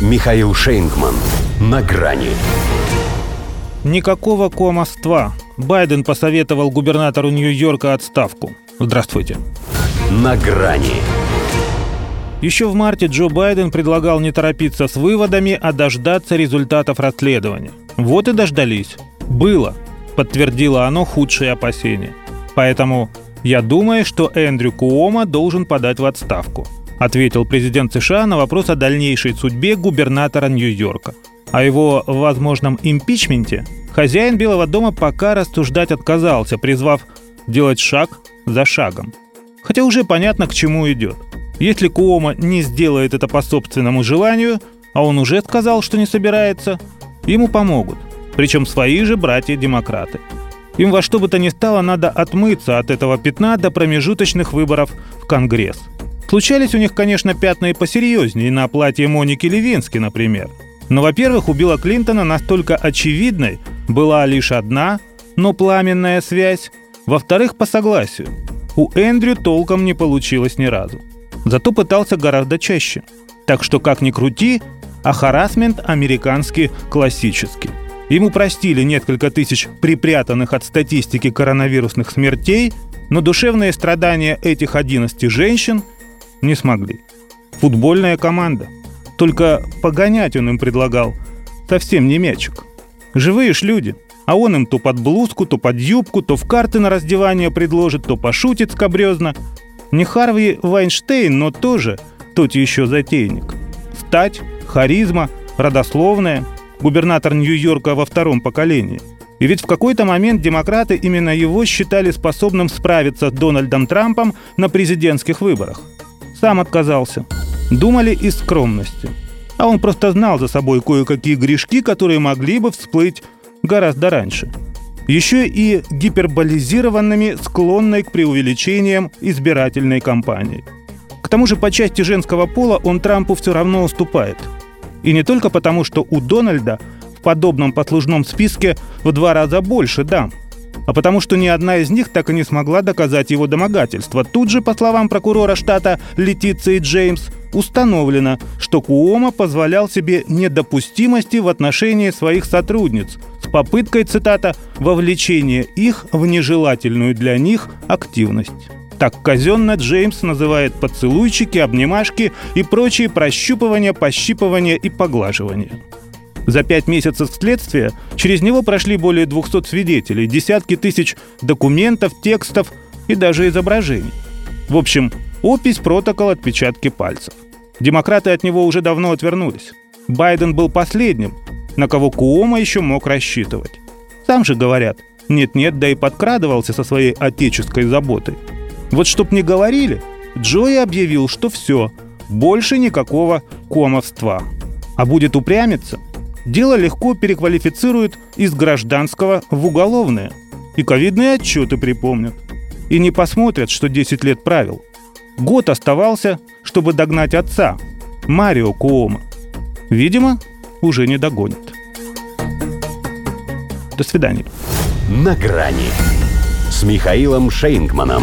Михаил Шейнгман. На грани. Никакого комоства. Байден посоветовал губернатору Нью-Йорка отставку. Здравствуйте. На грани. Еще в марте Джо Байден предлагал не торопиться с выводами, а дождаться результатов расследования. Вот и дождались. Было. Подтвердило оно худшие опасения. Поэтому я думаю, что Эндрю Куома должен подать в отставку – ответил президент США на вопрос о дальнейшей судьбе губернатора Нью-Йорка. О его возможном импичменте хозяин Белого дома пока рассуждать отказался, призвав делать шаг за шагом. Хотя уже понятно, к чему идет. Если Куома не сделает это по собственному желанию, а он уже сказал, что не собирается, ему помогут. Причем свои же братья-демократы. Им во что бы то ни стало надо отмыться от этого пятна до промежуточных выборов в Конгресс – Случались у них, конечно, пятна и посерьезнее, на платье Моники Левински, например. Но, во-первых, у Билла Клинтона настолько очевидной была лишь одна, но пламенная связь. Во-вторых, по согласию. У Эндрю толком не получилось ни разу. Зато пытался гораздо чаще. Так что, как ни крути, а харасмент американский классический. Ему простили несколько тысяч припрятанных от статистики коронавирусных смертей, но душевные страдания этих 11 женщин – не смогли. Футбольная команда. Только погонять он им предлагал. Совсем не мячик. Живые ж люди. А он им то под блузку, то под юбку, то в карты на раздевание предложит, то пошутит скобрезно. Не Харви Вайнштейн, но тоже тот еще затейник. Стать, харизма, родословная, губернатор Нью-Йорка во втором поколении. И ведь в какой-то момент демократы именно его считали способным справиться с Дональдом Трампом на президентских выборах – сам отказался. Думали из скромности. А он просто знал за собой кое-какие грешки, которые могли бы всплыть гораздо раньше. Еще и гиперболизированными, склонной к преувеличениям избирательной кампании. К тому же по части женского пола он Трампу все равно уступает. И не только потому, что у Дональда в подобном послужном списке в два раза больше дам – а потому что ни одна из них так и не смогла доказать его домогательство. Тут же, по словам прокурора штата Летиции Джеймс, установлено, что Куома позволял себе недопустимости в отношении своих сотрудниц с попыткой, цитата, «вовлечения их в нежелательную для них активность». Так казенно Джеймс называет поцелуйчики, обнимашки и прочие прощупывания, пощипывания и поглаживания. За пять месяцев следствия через него прошли более 200 свидетелей, десятки тысяч документов, текстов и даже изображений. В общем, опись, протокол, отпечатки пальцев. Демократы от него уже давно отвернулись. Байден был последним, на кого Куома еще мог рассчитывать. Сам же говорят, нет-нет, да и подкрадывался со своей отеческой заботой. Вот чтоб не говорили, Джои объявил, что все, больше никакого комовства. А будет упрямиться – дело легко переквалифицируют из гражданского в уголовное. И ковидные отчеты припомнят. И не посмотрят, что 10 лет правил. Год оставался, чтобы догнать отца, Марио Куома. Видимо, уже не догонит. До свидания. На грани с Михаилом Шейнгманом.